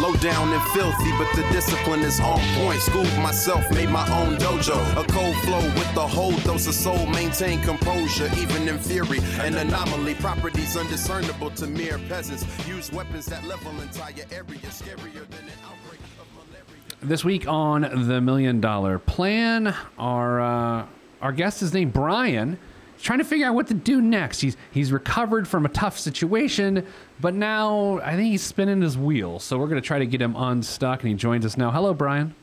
Low down and filthy, but the discipline is on point. Schooled myself, made my own dojo. A cold flow with the whole dose of soul. Maintain composure, even in fury. An anomaly, properties undiscernible to mere peasants. Use weapons that level entire areas. Scarier than an outbreak of malaria. This week on the Million Dollar Plan, our uh, our guest is named Brian. Trying to figure out what to do next. He's he's recovered from a tough situation, but now I think he's spinning his wheels. So we're going to try to get him unstuck, and he joins us now. Hello, Brian.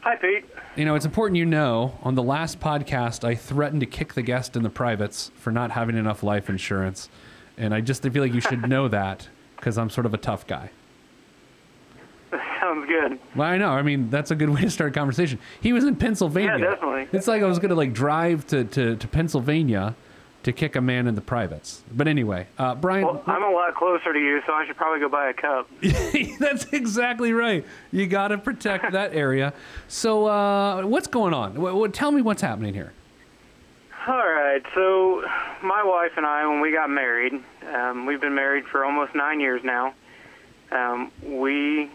Hi, Pete. You know, it's important you know. On the last podcast, I threatened to kick the guest in the privates for not having enough life insurance, and I just feel like you should know that because I'm sort of a tough guy. Sounds good. Well, I know. I mean, that's a good way to start a conversation. He was in Pennsylvania. Yeah, definitely. It's like I was going to like drive to, to, to Pennsylvania to kick a man in the privates. But anyway, uh, Brian, Well, I'm a lot closer to you, so I should probably go buy a cup. that's exactly right. You got to protect that area. So, uh, what's going on? What, what, tell me what's happening here. All right. So, my wife and I, when we got married, um, we've been married for almost nine years now. Um, we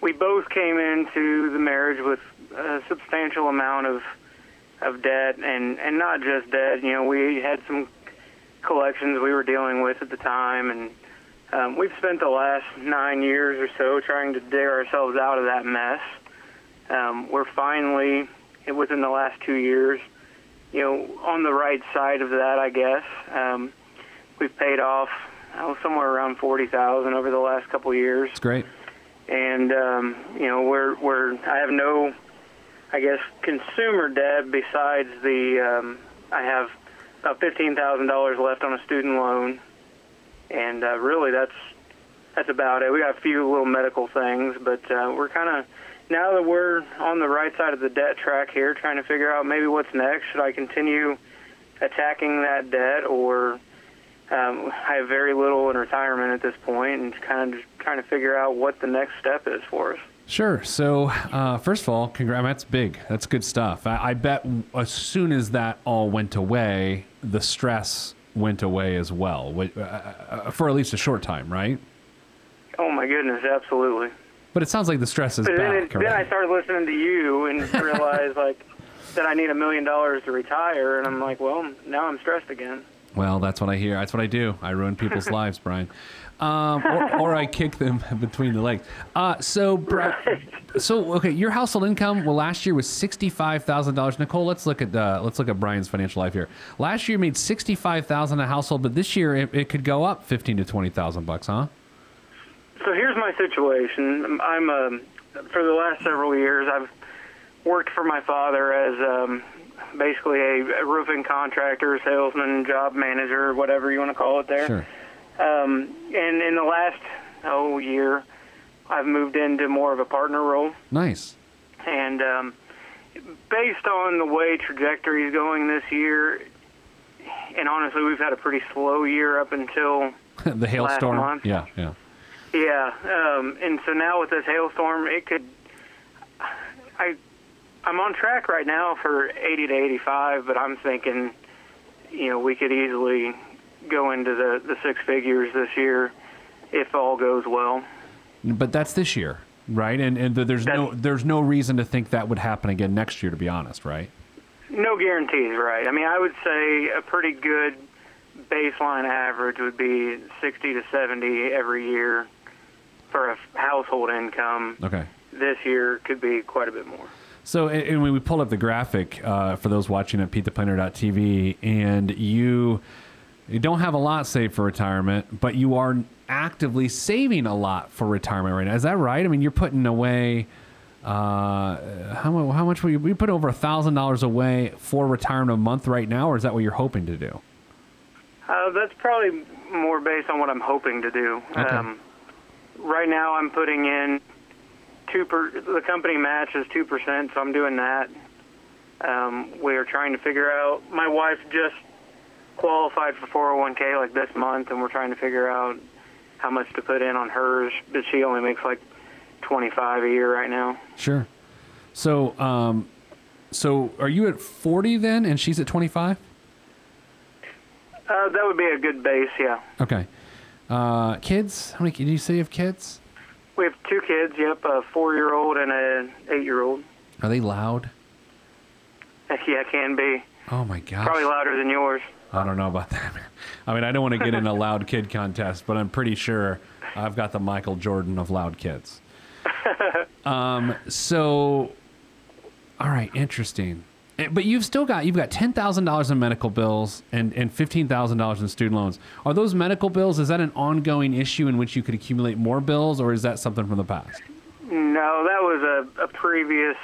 we both came into the marriage with a substantial amount of of debt, and and not just debt. You know, we had some collections we were dealing with at the time, and um, we've spent the last nine years or so trying to dig ourselves out of that mess. Um, we're finally, within the last two years, you know, on the right side of that, I guess. Um, we've paid off oh, somewhere around forty thousand over the last couple of years, It's great. And um, you know, we're we're I have no, I guess, consumer debt besides the um, I have about fifteen thousand dollars left on a student loan, and uh, really that's that's about it. We got a few little medical things, but uh, we're kind of now that we're on the right side of the debt track here, trying to figure out maybe what's next. Should I continue attacking that debt, or um, I have very little in retirement at this point, and kind of just trying to figure out what the next step is for us. Sure. So, uh, first of all, congrats. That's big. That's good stuff. I, I bet as soon as that all went away, the stress went away as well, wh- uh, uh, for at least a short time, right? Oh my goodness, absolutely. But it sounds like the stress is But then, back. it, then I started listening to you and realized like that I need a million dollars to retire, and I'm like, well, now I'm stressed again. Well, that's what I hear. That's what I do. I ruin people's lives, Brian. Um, or, or I kick them between the legs. Uh, so, Bri- so okay, your household income well last year was sixty five thousand dollars. Nicole, let's look at uh, let's look at Brian's financial life here. Last year you made sixty five thousand a household, but this year it, it could go up fifteen to twenty thousand bucks, huh? So here's my situation. I'm um, for the last several years I've worked for my father as um, basically a, roofing contractor, salesman, job manager, whatever you want to call it there. Sure. Um, and in the last oh year, I've moved into more of a partner role. Nice. and um, based on the way trajectory is going this year, and honestly, we've had a pretty slow year up until the hailstorm. month. Yeah, yeah. yeah, um, and so now with this hailstorm, it could. I, I'm on track right now for 80 to 85, but I'm thinking, you know, we could easily go into the the six figures this year if all goes well. But that's this year, right? And and there's no there's no reason to think that would happen again next year. To be honest, right? No guarantees, right? I mean, I would say a pretty good baseline average would be 60 to 70 every year for a household income. Okay. This year could be quite a bit more. So, and when we pulled up the graphic uh, for those watching at PeteThePlanner.tv, and you you don't have a lot saved for retirement, but you are actively saving a lot for retirement right now. Is that right? I mean, you're putting away uh, how much? How much? Will you, we put over a thousand dollars away for retirement a month right now, or is that what you're hoping to do? Uh, that's probably more based on what I'm hoping to do. Okay. Um, right now, I'm putting in two per. The company matches two percent, so I'm doing that. Um, we are trying to figure out. My wife just qualified for 401k like this month, and we're trying to figure out how much to put in on hers, but she only makes like 25 a year right now. Sure. So, um, so are you at 40 then, and she's at 25? Uh, that would be a good base, yeah. Okay. Uh, kids? How many? Did you say you have kids? We have two kids. Yep, a four-year-old and an eight-year-old. Are they loud? Yeah, can be. Oh my gosh. Probably louder than yours. I don't know about that. I mean, I don't want to get in a loud kid contest, but I'm pretty sure I've got the Michael Jordan of loud kids. Um, so, all right, interesting. Eh, But you've still got you've got ten thousand dollars in medical bills and and fifteen thousand dollars in student loans. Are those medical bills? Is that an ongoing issue in which you could accumulate more bills, or is that something from the past? No, that was a, a previous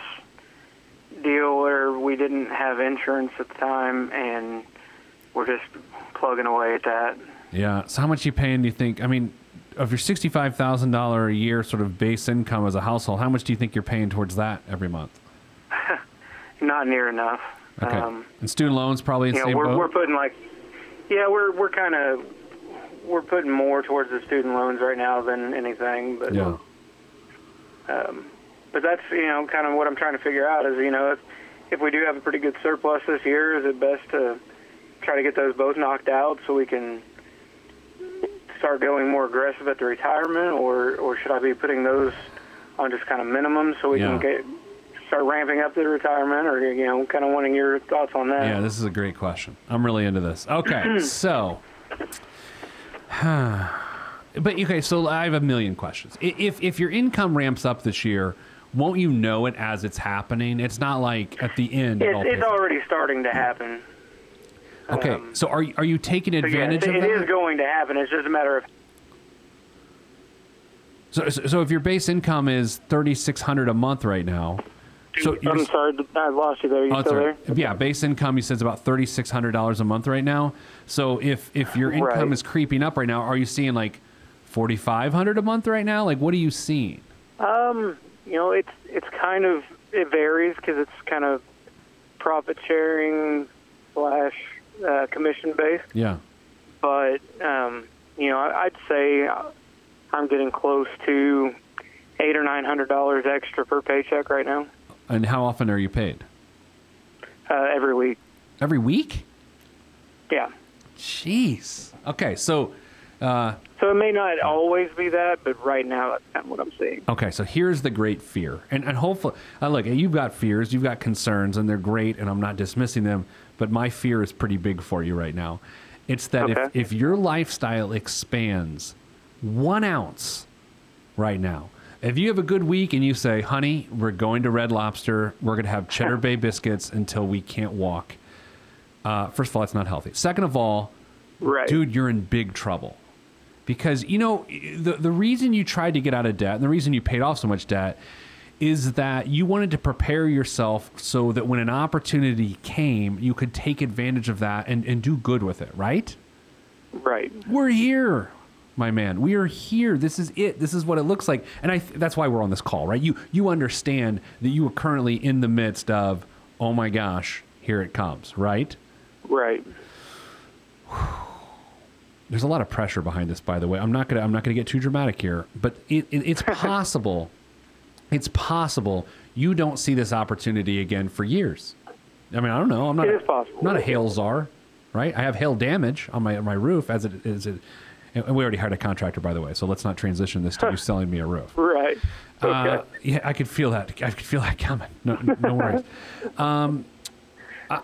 deal where we didn't have insurance at the time, and we're just plugging away at that. Yeah. So how much you paying? Do you think? I mean, of your sixty-five thousand dollar a year sort of base income as a household, how much do you think you're paying towards that every month? Not near enough. Okay. Um, and student loans probably in the you know, same we're boat. we're putting like, yeah, we're we're kind of we're putting more towards the student loans right now than anything, but yeah. but that's you know kind of what I'm trying to figure out is you know if if we do have a pretty good surplus this year, is it best to try to get those both knocked out so we can start going more aggressive at the retirement, or or should I be putting those on just kind of minimum so we Yeah. can get start ramping up the retirement, or you know kind of wanting your thoughts on that? Yeah, this is a great question. I'm really into this. Okay, so, but okay, so I have a million questions. If if your income ramps up this year, won't you know it as it's happening? It's not like at the end. it It's, already starting to happen. Okay, um, so are you- are you taking So, advantage it of it It is going to happen. It's just a matter of so, so so if your base income is thirty six hundred a month right now, so I'm sorry, I lost you there. You Oh, still all there? Yeah, base income you said is about thirty six hundred dollars a month right now. So if if your income Right. is creeping up right now, are you seeing like forty five hundred a month right now? Like what are you seeing? Um, you know, it's it's kind of it varies because it's kind of profit sharing slash uh, commission based. Yeah. But um, you know, I- I'd say I'm getting close to eight or nine hundred dollars extra per paycheck right now, And how often are you paid? uh, every week. Every week? Yeah. Jeez. Okay, so uh, So it may not always be that, but right now that's kind of what I'm seeing. okay, so here's the great fear, and and hopefully, uh, look, you've got fears, you've got concerns, and they're great, and I'm not dismissing them, but my fear is pretty big for you right now. It's that if if your lifestyle expands one ounce right now. If you have a good week and you say, honey, we're going to Red Lobster, we're going to have Cheddar Bay biscuits until we can't walk. Uh, first of all, it's not healthy. Second of all, Right. dude, you're in big trouble. Because, you know, the, the reason you tried to get out of debt and the reason you paid off so much debt is that you wanted to prepare yourself so that when an opportunity came, you could take advantage of that and, and do good with it, right? Right. We're here, my man. We are here. This is it. This is what it looks like. And I that's why we're on this call, right? You you understand that you are currently in the midst of, oh my gosh, here it comes, right? Right. There's a lot of pressure behind this, by the way. I'm not gonna I'm not gonna get too dramatic here, but it, it, it's possible, it's possible you don't see this opportunity again for years. I mean, I don't know. I'm not. It a- possible. I'm not a hail czar, right? I have hail damage on my on my roof as it is. It, and we already hired a contractor, by the way. So let's not transition this to you selling me a roof. Right. Okay. Uh, yeah, I could feel that. I could feel that coming. No, no worries. Um, uh,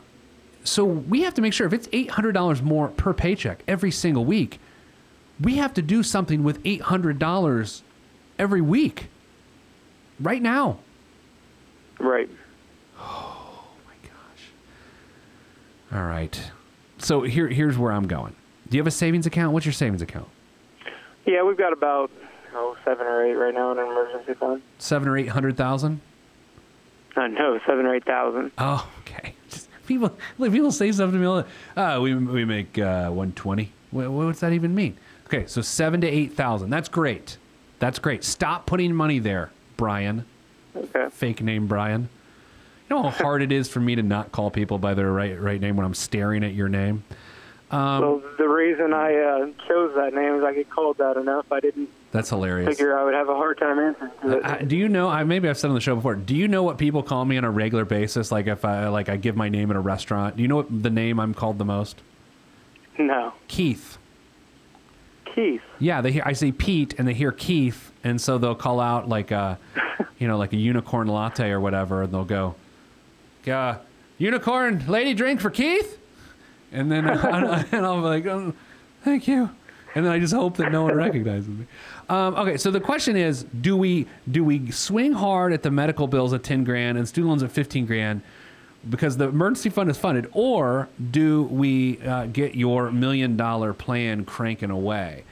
so we have to make sure if it's eight hundred dollars more per paycheck every single week, we have to do something with eight hundred dollars every week, right now. right. Oh my gosh. All right. So here, here's where I'm going. Do you have a savings account? What's your savings account? Yeah, we've got about oh seven or eight right now in an emergency fund. Seven or eight hundred thousand? Uh, no, seven or eight thousand. Oh, okay. Just, people, look, people say something to me. all Uh, we we make uh, one twenty. What, what's that even mean? Okay, so seven to eight thousand. That's great. That's great. Stop putting money there, Brian. Okay. Fake name, Brian. You know how hard it is for me to not call people by their right right name when I'm staring at your name. Well, the reason I uh, chose that name is I get called that enough. I didn't That's hilarious. figure I would have a hard time answering to it. Uh, do you know? I maybe I've said on the show before. Do you know what people call me on a regular basis? Like if I like I give my name at a restaurant. Do you know what the name I'm called the most? no, Keith. Keith. Yeah, they hear I say Pete and they hear Keith, and so they'll call out like a, you know, like a unicorn latte or whatever, and they'll go, uh, "Unicorn lady drink for Keith," and then and I'll be like, oh, "Thank you," and then I just hope that no one recognizes me. Um, okay, so the question is, do we do we swing hard at the medical bills at ten grand and student loans at fifteen grand? because the emergency fund is funded, or do we uh, get your million dollar plan cranking away?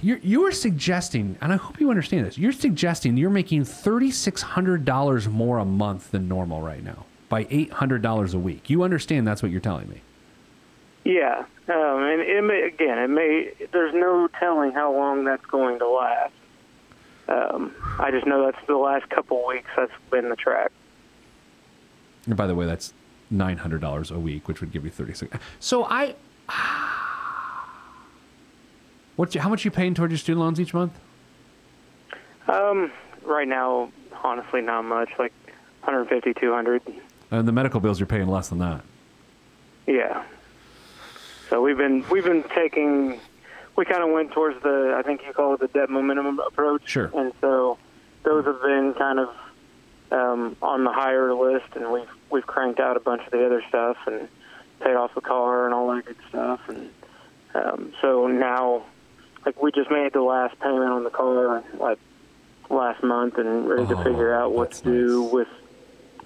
You're, you are suggesting, and I hope you understand this, you're suggesting you're making $3,600 more a month than normal right now by $800 a week. You understand that's what you're telling me. Yeah, um, and it may, again, it may. There's no telling how long that's going to last. Um, I just know that's the last couple weeks that's been the track. And by the way, that's $900 a week, which would give you 36. So I. What, how much are you paying towards your student loans each month? Um, right now, honestly, not much. Like 150, 200. And the medical bills you're paying less than that. Yeah. So we've been we've been taking. We kind of went towards the I think you call it the debt momentum approach. Sure. And so those have been kind of um, on the higher list, and we've we've cranked out a bunch of the other stuff and paid off the car and all that good stuff. And um, so now, like we just made the last payment on the car like last month, and ready Oh, to figure out what to do nice. with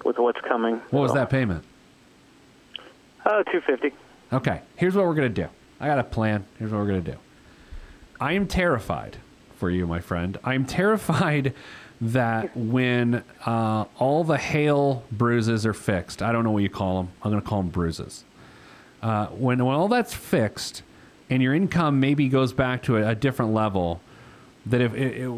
with what's coming. What was that payment? Uh, two fifty. Okay, here's what we're going to do. I got a plan. Here's what we're going to do. I am terrified for you, my friend. I'm terrified that when uh, all the hail bruises are fixed, I don't know what you call them. I'm going to call them bruises. Uh, when, when all that's fixed and your income maybe goes back to a, a different level, that if it, it,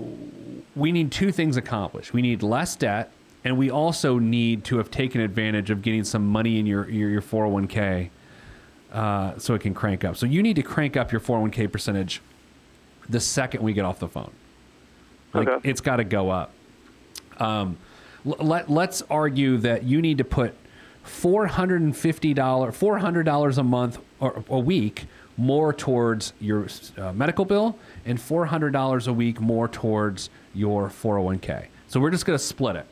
we need two things accomplished, we need less debt, and we also need to have taken advantage of getting some money in your your, your 401k uh, so it can crank up. So you need to crank up your 401k percentage the second we get off the phone. Like Okay. it's got to go up. Um, let let's argue that you need to put four hundred and fifty dollars, four hundred dollars a month or a week more towards your uh, medical bill, and four hundred dollars a week more towards your four hundred one k. So we're just gonna split it.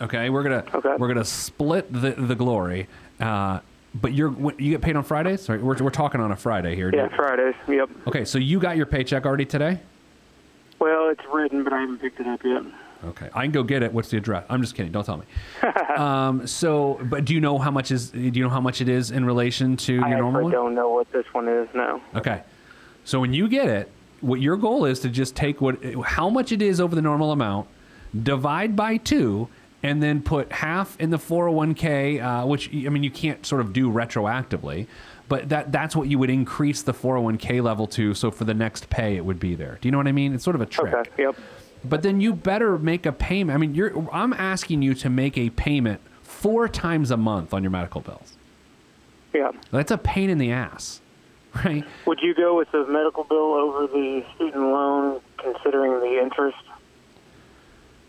Okay, we're gonna Okay. we're gonna split the the glory. Uh, but you're you get paid on Fridays. Sorry, we're we're talking on a Friday here. Yeah, Fridays. Yep. Okay, so you got your paycheck already today. Well, it's written, but I haven't picked it up yet. Okay, I can go get it. What's the address? I'm just kidding. Don't tell me. um, so, but do you know how much is? Do you know how much it is in relation to your I normal I don't know what this one is now. Okay, so when you get it, what your goal is to just take what how much it is over the normal amount, divide by two, and then put half in the 401k, uh, which I mean you can't sort of do retroactively, but that that's what you would increase the 401k level to. So for the next pay, it would be there. Do you know what I mean? It's sort of a trick. Okay. Yep. But then you better make a payment. I mean, you're I'm asking you to make a payment four times a month on your medical bills. Yeah. That's a pain in the ass, right? Would you go with the medical bill over the student loan, considering the interest?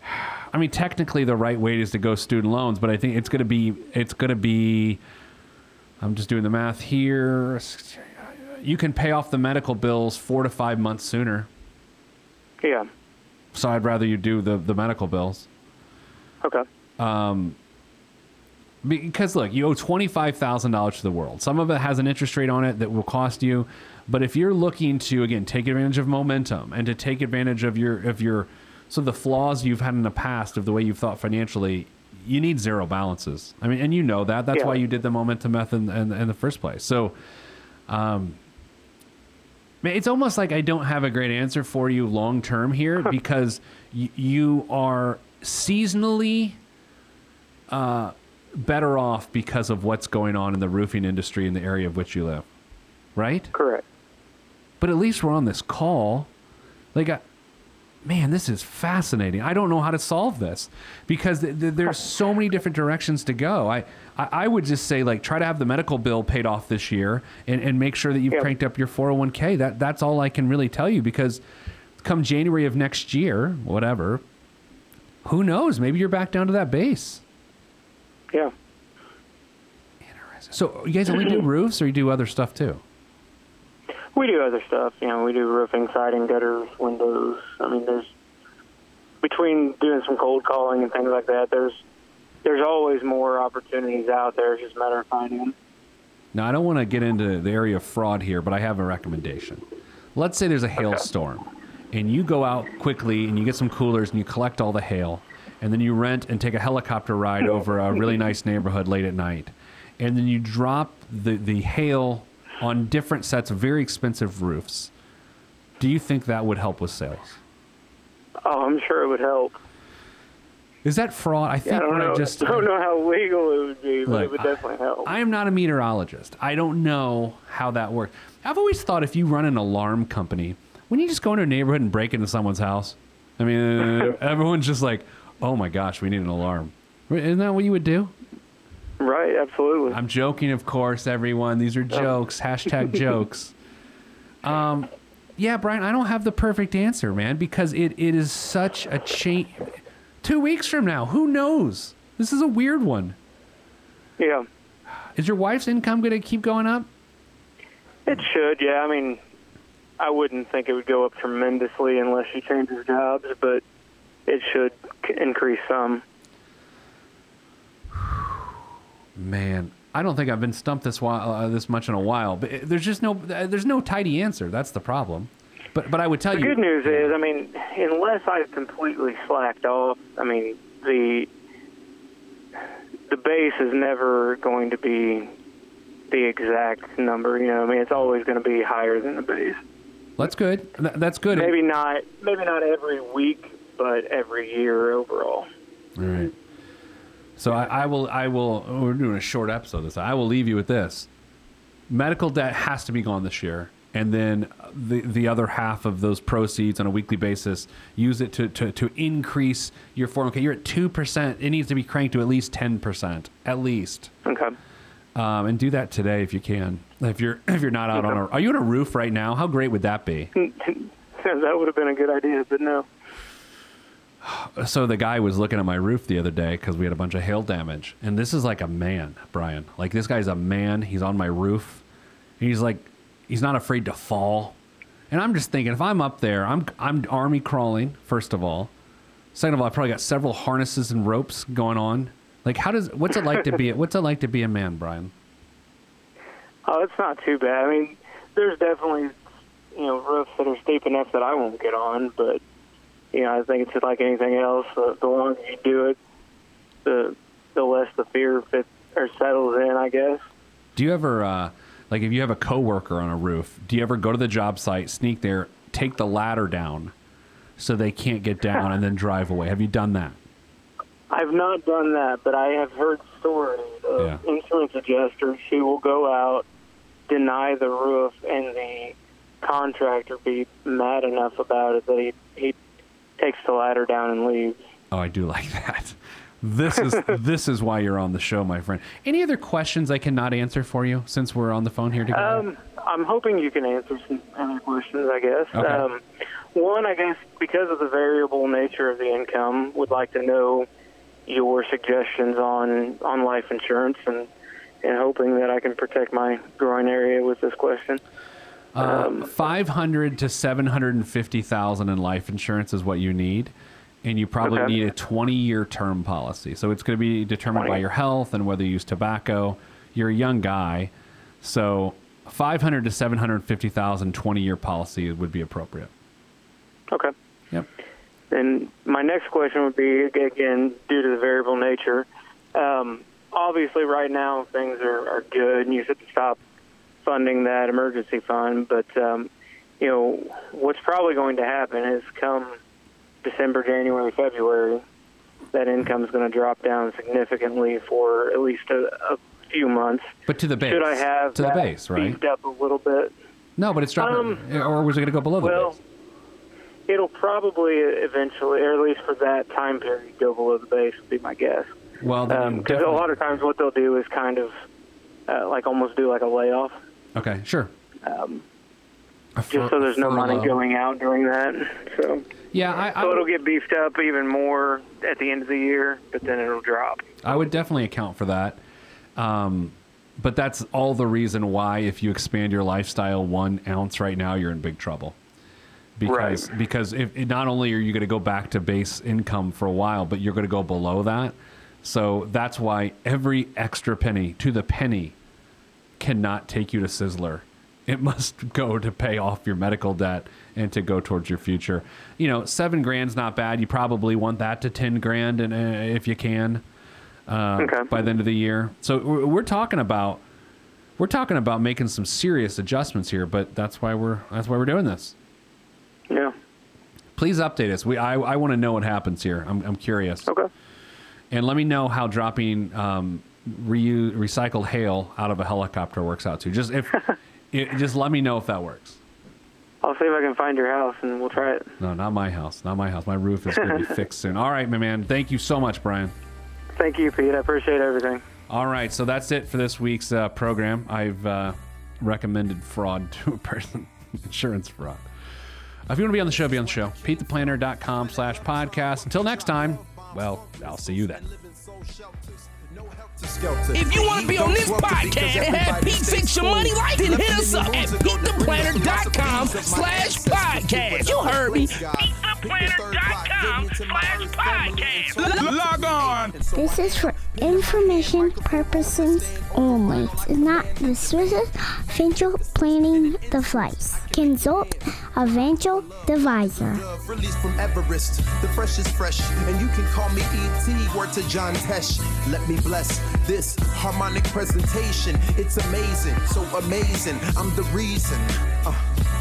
I mean, technically, the right way is to go student loans, but I think it's going to be it's going to be. I'm just doing the math here. You can pay off the medical bills four to five months sooner. Yeah. So I'd rather you do the the medical bills. Okay. Um. because look, you owe twenty five thousand dollars to the world. Some of it has an interest rate on it that will cost you, but if you're looking to again take advantage of momentum and to take advantage of your of your so the flaws you've had in the past of the way you've thought financially, you need zero balances. I mean, and you know that. That's Yeah. why you did the momentum method in, in, in the first place. So, um, man, it's almost like I don't have a great answer for you long term here because y- you are seasonally uh, better off because of what's going on in the roofing industry in the area of which you live, right? Correct. But at least we're on this call. Like, I, man, this is fascinating. I don't know how to solve this because th- th- there's so many different directions to go. I, I, I would just say like try to have the medical bill paid off this year and, and make sure that you've cranked up your 401k. That that's all I can really tell you because come January of next year, whatever, who knows? Maybe you're back down to that base. Yeah. So you guys only do roofs or you do other stuff too? We do other stuff. You know, we do roofing, siding, gutters, windows. I mean, there's between doing some cold calling and things like that. There's there's always more opportunities out there. It's just a matter of finding them. Now, I don't want to get into the area of fraud here, but I have a recommendation. Let's say there's a hailstorm, and you go out quickly and you get some coolers and you collect all the hail, and then you rent and take a helicopter ride over a really nice neighborhood late at night, and then you drop the, the hail on different sets of very expensive roofs. Do you think that would help with sales? Oh, I'm sure it would help. Is that fraud? I think Yeah, I don't know. I just I don't know how legal it would be, but Look, it would definitely help. I am not a meteorologist. I don't know how that works. I've always thought if you run an alarm company, when you just go into a neighborhood and break into someone's house, I mean, everyone's just like, "Oh my gosh, we need an alarm." Isn't that what you would do? Right? Absolutely. I'm joking, of course, everyone. These are jokes. Hashtag jokes. Um, yeah, Brian, I don't have the perfect answer, man, because it, it is such a change. Two weeks from now, who knows? This is a weird one. yeah. Is your wife's income going to keep going up? It should, yeah. I mean, I wouldn't think it would go up tremendously unless she changes jobs, but it should c- increase some. Man, I don't think I've been stumped this while, uh, this much in a while. But it- there's just no uh, there's no tidy answer. That's the problem. But but I would tell The you. The good news is, I mean, unless I've completely slacked off, I mean, the the base is never going to be the exact number. You know, I mean, it's always going to be higher than the base. That's good. That's good. Maybe not, maybe not every week, but every year overall. All right. So I, I will I will. oh, we're doing a short episode. This I will leave you with this. Medical debt has to be gone this year, and then the the other half of those proceeds on a weekly basis use it to to, to increase your 401k. You're at two percent. It needs to be cranked to at least ten percent, at least. Okay. Um, and do that today if you can. If you're if you're not out on a are you on a roof right now? How great would that be? that would have been a good idea, but no. So the guy was looking at my roof the other day because we had a bunch of hail damage, and this is like a man, Brian. Like this guy's a man. He's on my roof. He's like, he's not afraid to fall. And I'm just thinking, if I'm up there, I'm I'm army crawling. First of all, second of all, I probably got several harnesses and ropes going on. Like, how does what's it like to be what's it like to be a man, Brian? Oh, it's not too bad. I mean, there's definitely, you know, roofs that are steep enough that I won't get on, but, you know, I think it's just like anything else. The, the longer you do it, the the less the fear fit or settles in, I guess. Do you ever, uh, like, if you have a coworker on a roof, do you ever go to the job site, sneak there, take the ladder down, so they can't get down, and then drive away? Have you done that? I've not done that, but I have heard stories of Yeah. insurance adjusters who will go out, deny the roof, and the contractor be mad enough about it that he he takes the ladder down and leaves. Oh, I do like that. This is this is why you're on the show, my friend. Any other questions I cannot answer for you since we're on the phone here together? Um, I'm hoping you can answer some other questions. I guess. Okay. Um, one, I guess, because of the variable nature of the income, would like to know your suggestions on on life insurance and and hoping that I can protect my groin area with this question. Uh, Five hundred to seven hundred and fifty thousand in life insurance is what you need, and you probably Okay. need a twenty-year term policy. So it's going to be determined by your health and whether you use tobacco. You're a young guy, so five hundred to seven hundred fifty thousand 20-year policy would be appropriate. Okay. Yep. And my next question would be again, due to the variable nature. Um, obviously, right now things are, are good, and you should stop funding that emergency fund. But um, you know, what's probably going to happen is come December, January, February, that income is going to drop down significantly for at least a, a few months. But to the base. Should I have to the base, right? beefed up a little bit? No, but it's dropping. Um, or was it going to go below the Well, base? it'll probably eventually, or at least for that time period, go below the base. Would be my guess. Well, Because Um, a lot of times, what they'll do is kind of uh, like almost do like a layoff, okay, sure. um, just so there's no money going out during that. So, Yeah, I, I, so it'll get beefed up even more at the end of the year, but then it'll drop. I would definitely account for that. Um, but that's all the reason why, if you expand your lifestyle one ounce right now, you're in big trouble. Because Right. because if not only are you going to go back to base income for a while, but you're going to go below that. So that's why every extra penny to the penny cannot take you to Sizzler. It must go to pay off your medical debt and to go towards your future. You know, seven grand's not bad. You probably want that to ten grand, and uh, if you can, uh, Okay. by the end of the year. So we're, we're talking about we're talking about making some serious adjustments here. But that's why we're that's why we're doing this. Yeah. Please update us. We I, I want to know what happens here. I'm I'm curious. Okay. And let me know how dropping um, reu- recycled hail out of a helicopter works out too. Just if it, just let me know if that works. I'll see if I can find your house and we'll try it. No, not my house. Not my house. My roof is going to be fixed soon. All right, my man. Thank you so much, Brian. Thank you, Pete. I appreciate everything. All right, so that's it for this week's uh, program. I've uh, recommended fraud to a person, insurance fraud. If you want to be on the show, be on the show. PeteThePlanner.com slash podcast. Until next time, well, I'll see you then. If you want to be on this podcast and have Pete fix your money life, then hit us up at PeteThePlanner.com slash podcast. You heard me. PeteThePlanner.com slash podcast. Log on. This is for information purposes only. It's not the Swiss financial planning device. Consult a financial advisor. Released from Everest. The fresh is fresh, and you can call me ET. Word to John Tesh. Let me bless this harmonic presentation. It's amazing, so amazing. I'm the reason. Uh,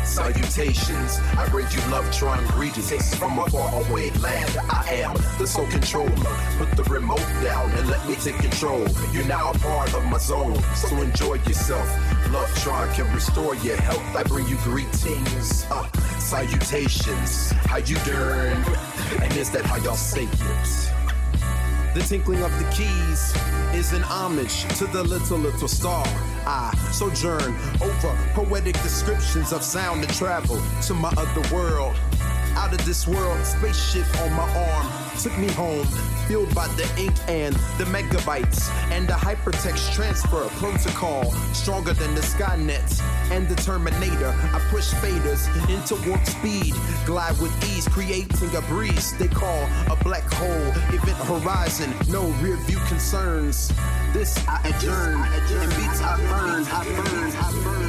salutations. I bring you love, trying greetings from a faraway land. I am the sole controller. Put the remote down and let me take control. You're now a part of my zone, so enjoy yourself. Love Tron can restore your health. I bring you greetings, uh, salutations. How you doing? And is that how y'all say it? The tinkling of the keys is an homage to the little, little star. I sojourn over poetic descriptions of sound and travel to my other world. Out of this world, spaceship on my arm. Took me home, fueled by the ink and the megabytes. And the hypertext transfer. Protocol, stronger than the Skynet. And the Terminator. I push faders into warp speed, glide with ease, creating a breeze. They call a black hole. Event horizon, no rear view concerns. This I adjourn, and beats I burn, I burn, I burn.